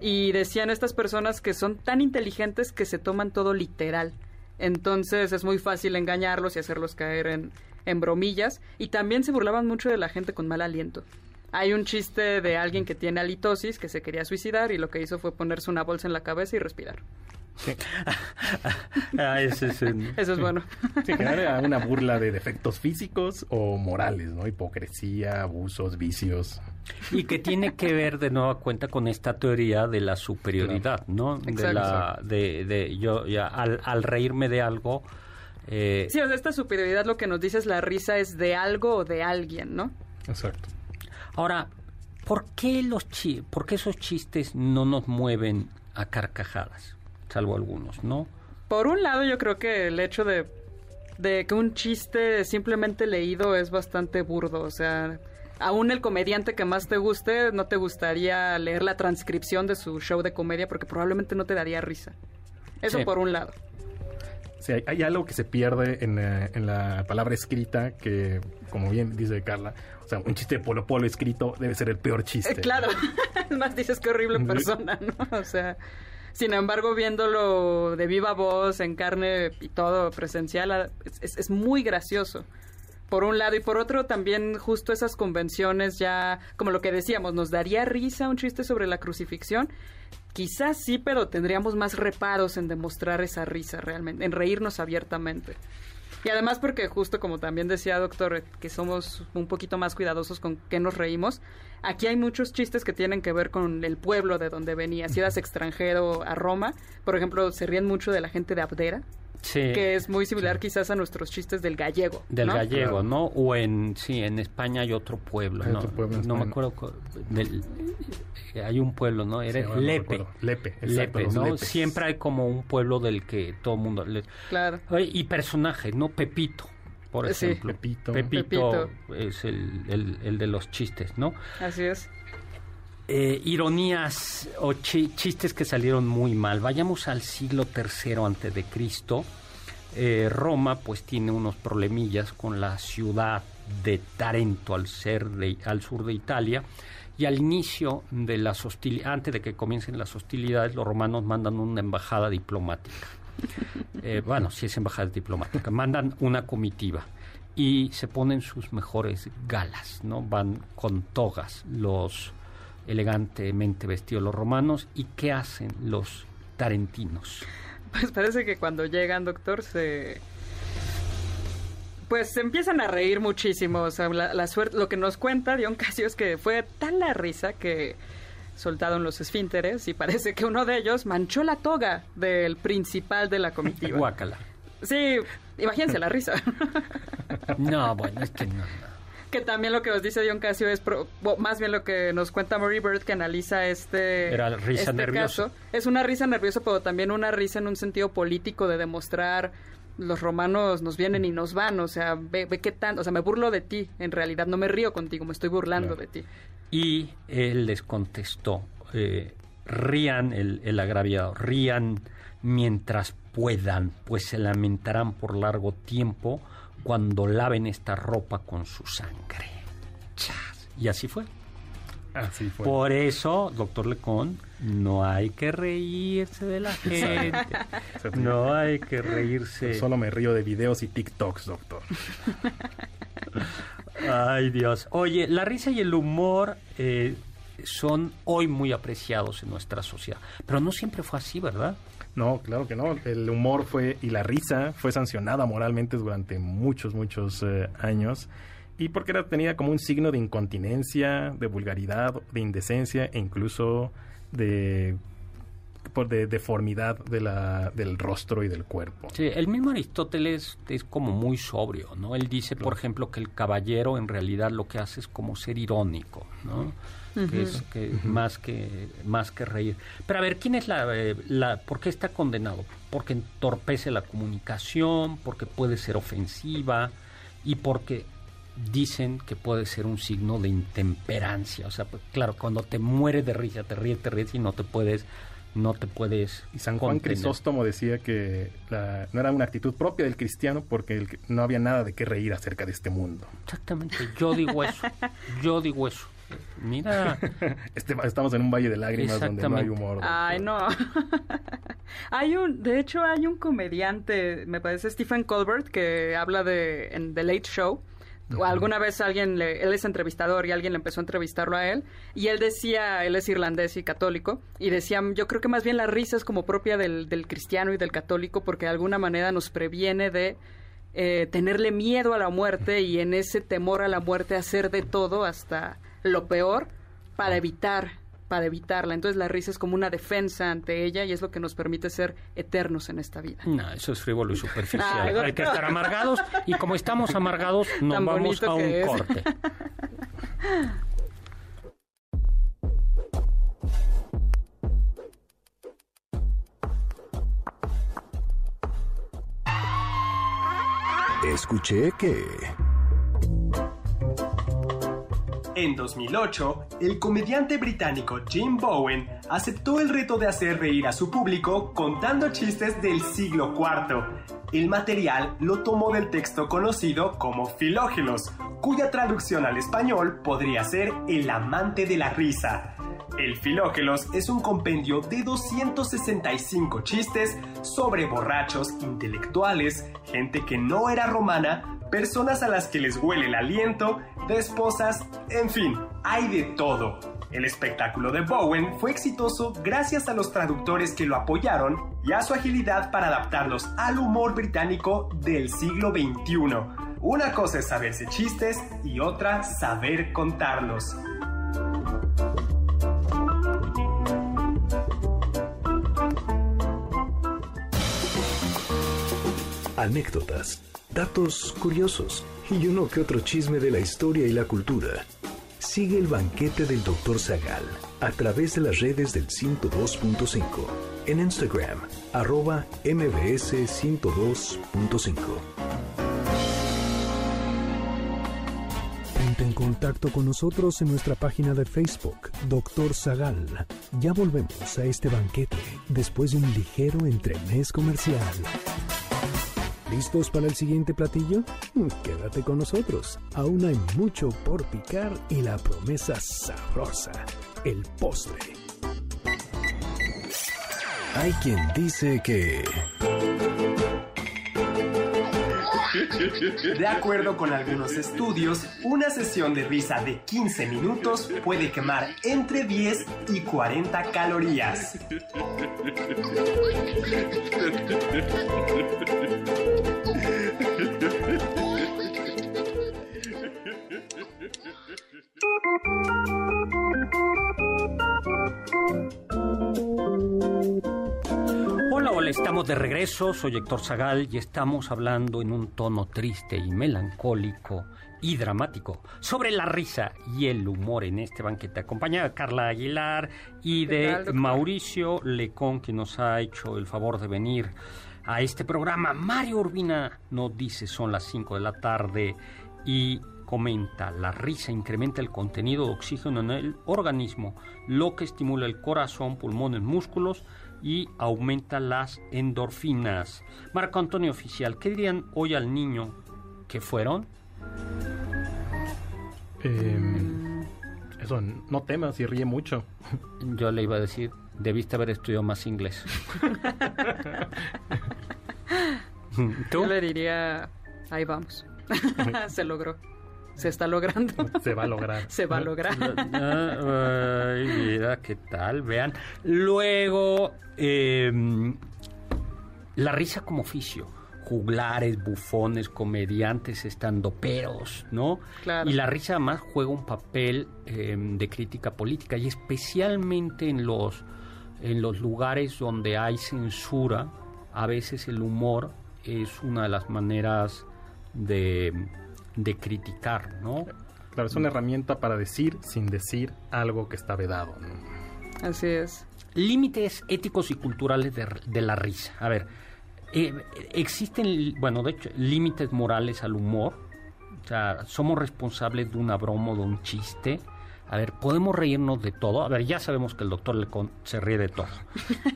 y decían estas personas que son tan inteligentes que se toman todo literal. Entonces es muy fácil engañarlos y hacerlos caer en, en bromillas. Y también se burlaban mucho de la gente con mal aliento. Hay un chiste de alguien que tiene halitosis, que se quería suicidar y lo que hizo fue ponerse una bolsa en la cabeza y respirar. Ah, ese es un- Eso es bueno. Sí, era una burla de defectos físicos o morales, ¿no? Hipocresía, abusos, vicios. Y que tiene que ver de nueva cuenta con esta teoría de la superioridad, ¿no? De Exacto. la, de, de yo ya al, al reírme de algo, eh, Sí, o sea, esta superioridad lo que nos dice es la risa es de algo o de alguien, ¿no? Exacto. Ahora, ¿por qué los chi por qué esos chistes no nos mueven a carcajadas? Salvo algunos, ¿no? Por un lado, yo creo que el hecho de, de que un chiste simplemente leído es bastante burdo. O sea, aún el comediante que más te guste, no te gustaría leer la transcripción de su show de comedia porque probablemente no te daría risa. Eso Sí. por un lado. Sí, hay, hay algo que se pierde en, eh, en la palabra escrita que, como bien dice Carla, o sea, un chiste de Polo Polo escrito debe ser el peor chiste. Eh, claro, es más dices qué horrible persona, ¿no? O sea, sin embargo, viéndolo de viva voz, en carne y todo presencial, ah, es, muy gracioso. Por un lado y por otro también justo esas convenciones ya, como lo que decíamos, nos daría risa un chiste sobre la crucifixión. Quizás sí, pero tendríamos más reparos en demostrar esa risa realmente, en reírnos abiertamente. Y además porque justo como también decía doctor, que somos un poquito más cuidadosos con qué nos reímos, aquí hay muchos chistes que tienen que ver con el pueblo de donde venías. Si eras extranjero a Roma, por ejemplo, se ríen mucho de la gente de Abdera, Sí. que es muy similar quizás a nuestros chistes del gallego. Del ¿no? gallego, Claro. ¿no? O en, sí, en España hay otro pueblo, Hay ¿no? otro pueblo en no me acuerdo, cu- del- eh, hay un pueblo, ¿no? Era Sí, no Lepe. Lepe, exacto, Lepe, ¿no? lepes. Siempre hay como un pueblo del que todo el mundo... le- Claro. Y personajes, ¿no? Pepito, por Sí. ejemplo. Pepito. Pepito, Pepito. es el, el- el de los chistes, ¿no? Así es. Eh, ironías o chi- chistes que salieron muy mal. Vayamos al siglo III antes de Cristo. Eh, Roma pues tiene unos problemillas con la ciudad de Tarento al, ser de- al sur de Italia y al inicio de las hostilidades, antes de que comiencen las hostilidades, los romanos mandan una embajada diplomática. Eh, bueno, si es embajada diplomática, mandan una comitiva y se ponen sus mejores galas, ¿no? Van con togas los elegantemente vestidos los romanos y ¿qué hacen los tarentinos? Pues parece que cuando llegan, doctor, se... Pues se empiezan a reír muchísimo. O sea, la, la suerte, lo que nos cuenta Dion Casio es que fue tan la risa que soltaron los esfínteres y parece que uno de ellos manchó la toga del principal de la comitiva. Guácala. Sí, imagínense la risa. No, bueno, es que no. Que también lo que nos dice Dion Casio es, pro- más bien lo que nos cuenta Mary Bird que analiza este, Era risa este nerviosa. caso. Es una risa nerviosa, pero también una risa en un sentido político de demostrar los romanos nos vienen y nos van, o sea, ve, ve qué tan, o sea, me burlo de ti, en realidad no me río contigo, me estoy burlando Claro. de ti. Y él les contestó, eh, rían, el, el agraviado, rían mientras puedan, pues se lamentarán por largo tiempo cuando laven esta ropa con su sangre. Chas. Y así fue. Así fue. Por eso, doctor Lecón, no hay que reírse de la gente. No hay que reírse. Solo me río de videos y TikToks, doctor. Ay, Dios. Oye, la risa y el humor eh, son hoy muy apreciados en nuestra sociedad. Pero no siempre fue así, ¿verdad? No, claro que no. El humor fue y la risa fue sancionada moralmente durante muchos, muchos eh, años. Y porque era tenida como un signo de incontinencia, de vulgaridad, de indecencia e incluso de, por de deformidad de la, del rostro y del cuerpo. Sí, el mismo Aristóteles es como muy sobrio, ¿no? Él dice, por ejemplo, que el caballero en realidad lo que hace es como ser irónico, ¿no? Que es que más que más que reír. Pero a ver, ¿quién es la, eh, la por qué está condenado? Porque entorpece la comunicación, porque puede ser ofensiva y porque dicen que puede ser un signo de intemperancia. O sea, pues, claro, cuando te mueres de risa, te ríes, te ríes y no te puedes no te puedes. Y San Juan Crisóstomo decía que no era una actitud propia del cristiano porque no había nada de qué reír acerca de este mundo. Exactamente, yo digo eso, yo digo eso. Mira. Este, estamos en un valle de lágrimas donde no hay humor. Ay, no. hay un, de hecho, hay un comediante, me parece Stephen Colbert, que habla de en The Late Show o alguna vez alguien, le, él es entrevistador y alguien le empezó a entrevistarlo a él y él decía, él es irlandés y católico y decía, yo creo que más bien la risa es como propia del, del cristiano y del católico porque de alguna manera nos previene de eh, tenerle miedo a la muerte y en ese temor a la muerte hacer de todo hasta lo peor para evitar para evitarla. Entonces la risa es como una defensa ante ella y es lo que nos permite ser eternos en esta vida. No, eso es frívolo y superficial. Hay que estar amargados y como estamos amargados nos vamos a un corte. Escuché que... En 2008, el comediante británico Jim Bowen aceptó el reto de hacer reír a su público contando chistes del siglo IV. El material lo tomó del texto conocido como Filógelos, cuya traducción al español podría ser El amante de la risa. El Filógelos es un compendio de 265 chistes sobre borrachos, intelectuales, gente que no era romana, personas a las que les huele el aliento, de esposas, en fin, hay de todo. El espectáculo de Bowen fue exitoso gracias a los traductores que lo apoyaron y a su agilidad para adaptarlos al humor británico del siglo XXI. Una cosa es saberse chistes y otra saber contarlos. Anécdotas datos curiosos y uno que otro chisme de la historia y la cultura. Sigue el banquete del Dr. Zagal a través de las redes del 102.5 en Instagram, arroba mbs 102.5. Ponte en contacto con nosotros en nuestra página de Facebook, Dr. Zagal. Ya volvemos a este banquete después de un ligero entremés comercial. ¿Listos para el siguiente platillo? Quédate con nosotros. Aún hay mucho por picar y la promesa sabrosa, el postre. Hay quien dice que... De acuerdo con algunos estudios, una sesión de risa de 15 minutos puede quemar entre 10 y 40 calorías. Estamos de regreso, soy Héctor Zagal y estamos hablando en un tono triste y melancólico y dramático sobre la risa y el humor en este banquete, acompañada de Carla Aguilar y de Mauricio Lecón, que nos ha hecho el favor de venir a este programa. Mario Urbina nos dice, son las 5 de la tarde y comenta, la risa incrementa el contenido de oxígeno en el organismo, lo que estimula el corazón, pulmones, músculos y aumenta las endorfinas. Marco Antonio Oficial, ¿qué dirían hoy al niño que fueron? Em, eso, no temas y ríe mucho. Yo le iba a decir, debiste haber estudiado más inglés. ¿Tú? Yo le diría, ahí vamos. Se logró se está logrando. Se va a lograr. se va a lograr. Ay, mira, ¿qué tal? Vean. Luego, em, la risa como oficio. Juglares, bufones, comediantes, estandoperos, ¿no? Claro. Y la risa además juega un papel em, de crítica política y especialmente en los, en los lugares donde hay censura, a veces el humor es una de las maneras de de criticar, ¿no? Claro, es una herramienta para decir sin decir algo que está vedado. Así es. Límites éticos y culturales de, la risa. A ver, eh, existen, bueno, de hecho, límites morales al humor. O sea, somos responsables de una broma o de un chiste. A ver, podemos reírnos de todo. A ver, ya sabemos que el doctor Lecon se ríe de todo.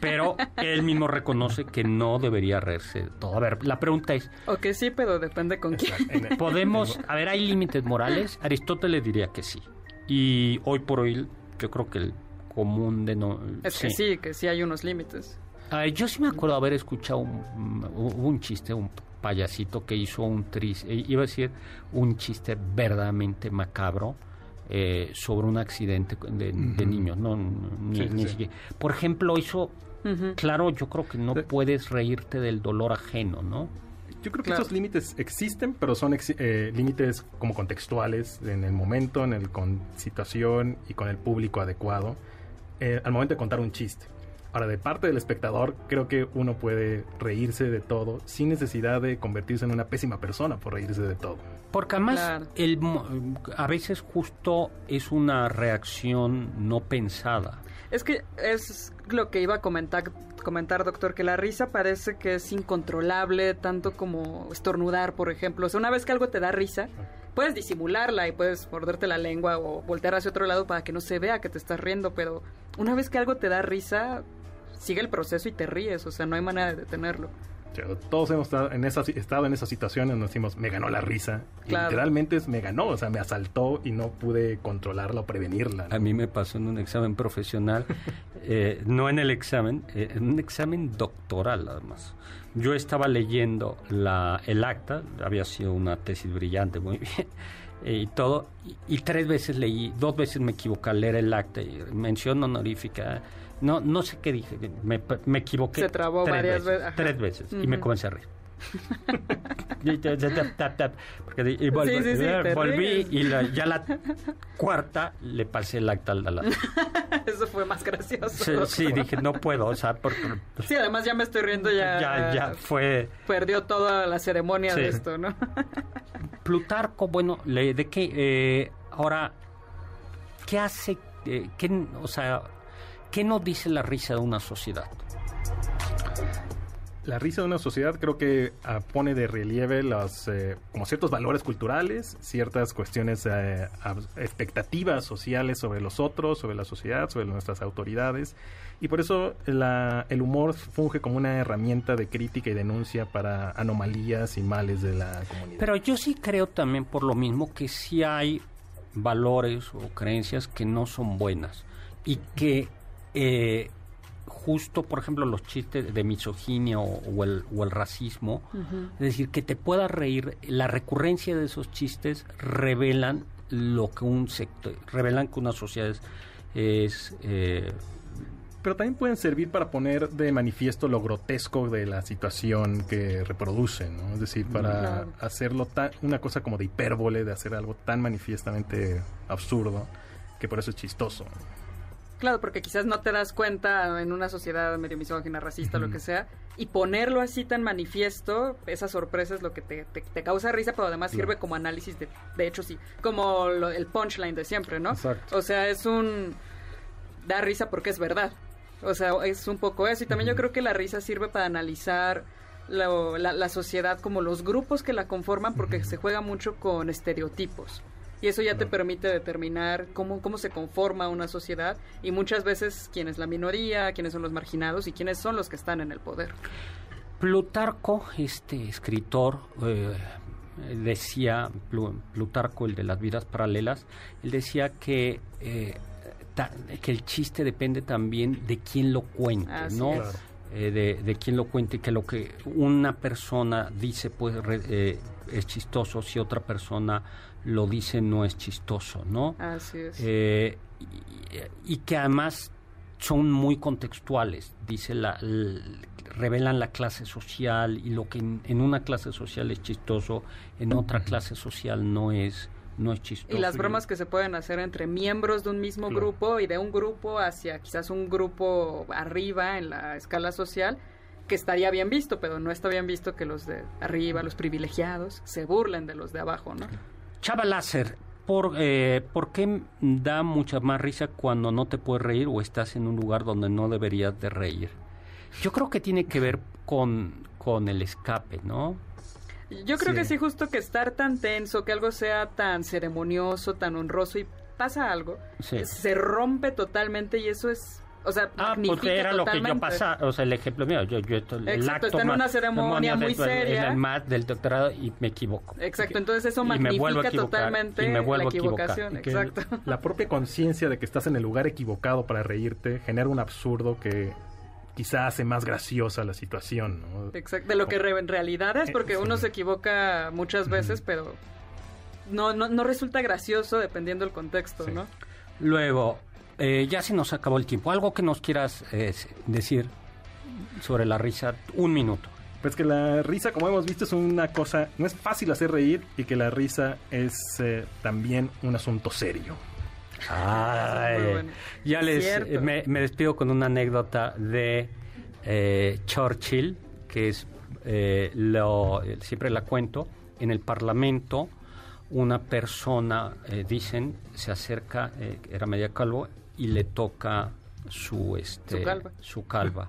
Pero él mismo reconoce que no debería reírse de todo. A ver, la pregunta es... O que sí, pero depende con quién. ¿Podemos... A ver, ¿hay límites morales? Aristóteles diría que sí. Y hoy por hoy yo creo que el común de no... Es que sí, que sí hay unos límites. A ver, yo sí me acuerdo haber escuchado un, un chiste, un payasito que hizo un tris, eh, iba a decir un chiste verdaderamente macabro eh, sobre un accidente de, niños, no ni, siquiera. Por ejemplo, hizo, claro, yo creo que no puedes reírte del dolor ajeno, ¿no? Yo creo que esos límites existen, pero son eh, límites como contextuales, en el momento, en el con situación y con el público adecuado, al momento de contar un chiste. Ahora, de parte del espectador, creo que uno puede reírse de todo sin necesidad de convertirse en una pésima persona por reírse de todo. Porque además, el, a veces justo es una reacción no pensada. Es que es lo que iba a comentar, comentar, doctor, que la risa parece que es incontrolable, tanto como estornudar, por ejemplo. O sea, una vez que algo te da risa, puedes disimularla y puedes morderte la lengua o voltear hacia otro lado para que no se vea que te estás riendo, pero una vez que algo te da risa, sigue el proceso y te ríes, o sea, no hay manera de detenerlo. Todos hemos estado en, esa, estado en esa situación en donde decimos, me ganó la risa. literalmente es, me ganó, o sea, me asaltó y no pude controlarla o prevenirla. A mí me pasó en un examen profesional, eh, no en el examen, eh, en un examen doctoral además. Yo estaba leyendo la, el acta, había sido una tesis brillante, muy bien, y todo, y, tres veces leí, dos veces me equivoqué al leer el acta, y mención honorífica no, no sé qué dije, me, me equivoqué. Se trabó varias veces. Tres veces y me comencé a reír. y volví, y ya la cuarta le pasé el acta al lado. Eso fue más gracioso. Sí, dije, no puedo, o sea, porque... Sí, además ya me estoy riendo, ya... Ya, ya fue... Perdió toda la ceremonia de esto, ¿no? Plutarco, bueno, de qué... Eh, ahora, ¿qué hace? Eh, ¿qué, o sea, ¿Qué nos dice la risa de una sociedad? La risa de una sociedad creo que ah, pone de relieve los, eh, como ciertos valores culturales, ciertas cuestiones, eh, expectativas sociales sobre los otros, sobre la sociedad, sobre nuestras autoridades. Y por eso el humor funge como una herramienta de crítica y denuncia para anomalías y males de la comunidad. Pero yo sí creo también por lo mismo que sí hay valores o creencias que no son buenas y que eh, justo, por ejemplo, los chistes de misoginia o, el, racismo, es decir, que te pueda reír, la recurrencia de esos chistes revelan lo que un sector, revelan que una sociedad es... Eh, pero también pueden servir para poner de manifiesto lo grotesco de la situación que reproducen, ¿no? Es decir, para hacerlo tan, una cosa como de hipérbole, de hacer algo tan manifiestamente absurdo, que por eso es chistoso. Claro, porque quizás no te das cuenta en una sociedad medio misógina, racista, lo que sea, y ponerlo así tan manifiesto, esa sorpresa es lo que te, te, causa risa, pero además sirve como análisis de, de hecho sí, como el punchline de siempre, ¿no? Exacto. O sea, es un... da risa porque es verdad. O sea, es un poco eso. Y también yo creo que la risa sirve para analizar la, la, sociedad como los grupos que la conforman porque se juega mucho con estereotipos y eso ya te permite determinar cómo, cómo se conforma una sociedad y muchas veces quién es la minoría, quiénes son los marginados y quiénes son los que están en el poder. Plutarco, este escritor, eh, decía, Plutarco, el de las vidas paralelas, él decía que, eh, que el chiste depende también de quién lo cuente, ¿no? Eh, de, de quién lo cuente, que lo que una persona dice pues es chistoso si otra persona lo dice no es chistoso, ¿no? Así es. Eh, y, que además son muy contextuales, dice la, revelan la clase social y lo que en, una clase social es chistoso, en otra clase social no es no es chistoso. Y las bromas que se pueden hacer entre miembros de un mismo grupo y de un grupo hacia quizás un grupo arriba en la escala social, que estaría bien visto, pero no está bien visto que los de arriba, los privilegiados, se burlen de los de abajo, ¿no? Chava Láser, ¿por, eh, ¿por qué da mucha más risa cuando no te puedes reír o estás en un lugar donde no deberías de reír? Yo creo que tiene que ver con, con el escape, ¿no? Yo creo Sí. que sí, justo que estar tan tenso, que algo sea tan ceremonioso, tan honroso y pasa algo, Sí. se rompe totalmente y eso es, o sea, Ah, pues era lo que yo pasaba, o sea, el ejemplo mío, yo, yo el Exacto, acto está en una ceremonia muy del- seria. en el mat del doctorado y me equivoco. Exacto, entonces eso Y me vuelvo a magnifica equivocar, totalmente y me vuelvo la equivocación. Exacto. La propia conciencia de que estás en el lugar equivocado para reírte genera un absurdo que quizá hace más graciosa la situación. ¿no? Exacto, de lo que re- en realidad es, porque uno se equivoca muchas veces, pero no, no, no resulta gracioso dependiendo del contexto, Sí. ¿no? Luego, eh, ya se nos acabó el tiempo. Algo que nos quieras eh, decir sobre la risa, un minuto. Pues que la risa, como hemos visto, es una cosa, no es fácil hacer reír y que la risa es eh, también un asunto serio. Ay, bueno. ya les eh, me, me despido con una anécdota de eh, Churchill, que es eh, lo siempre la cuento. En el Parlamento, una persona, eh, dicen, se acerca, eh, era media calvo, y le toca su este Su calva. su calva.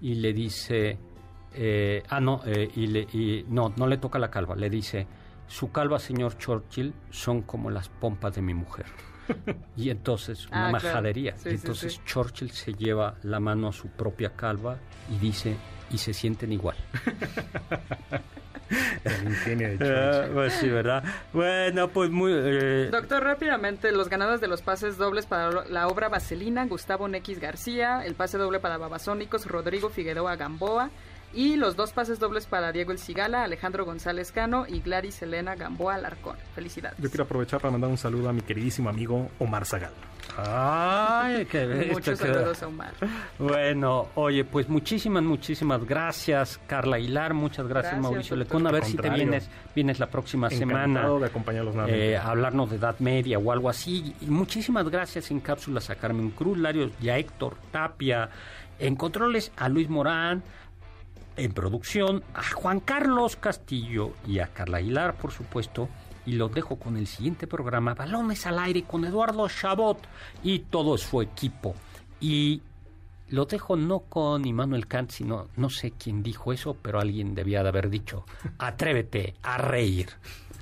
y le dice, eh, ah no, eh, y le, y, no, no le toca la calva, le dice, su calva, señor Churchill, son como las pompas de mi mujer. Y entonces, una Ah, claro. majadería. Sí, y sí, entonces sí. Churchill se lleva la mano a su propia calva y dice, y se sienten igual. El ingenio de Ah, pues sí, ¿verdad? Bueno, pues muy... eh, Doctor, rápidamente, los ganadores de los pases dobles para la obra Vaselina, Gustavo Nex García, el pase doble para Babasónicos, Rodrigo Figueroa Gamboa, y los dos pases dobles para Diego El Cigala, Alejandro González Cano y Gladys Elena Gamboa Alarcón. Felicidades. Yo quiero aprovechar para mandar un saludo a mi queridísimo amigo Omar Zagal. Ay, qué bestia, Muchos qué- saludos a Omar. Bueno, oye, pues muchísimas, muchísimas gracias, Carla Aguilar, muchas gracias, Gracias, Mauricio doctor. Lecón. A ver si te vienes, vienes la próxima semana Encantado de acompañarlos nuevamente. eh, a hablarnos de Edad Media o algo así. Y muchísimas gracias en cápsulas a Carmen Cruz, Larios y a Héctor Tapia. En controles a Luis Morán. En producción a Juan Carlos Castillo y a Carla Aguilar, por supuesto. Y los dejo con el siguiente programa, Balones al Aire, con Eduardo Chabot y todo su equipo. Y lo dejo no con Immanuel Kant, sino no sé quién dijo eso, pero alguien debía de haber dicho, atrévete a reír.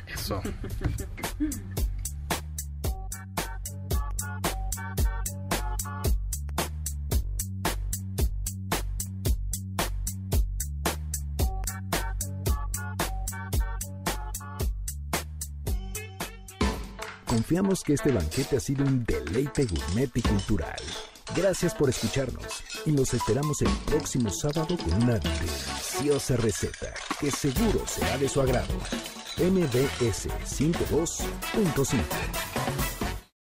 Eso. Confiamos que este banquete ha sido un deleite gourmet y cultural. Gracias por escucharnos y nos esperamos el próximo sábado con una deliciosa receta que seguro será de su agrado. MBS 52.5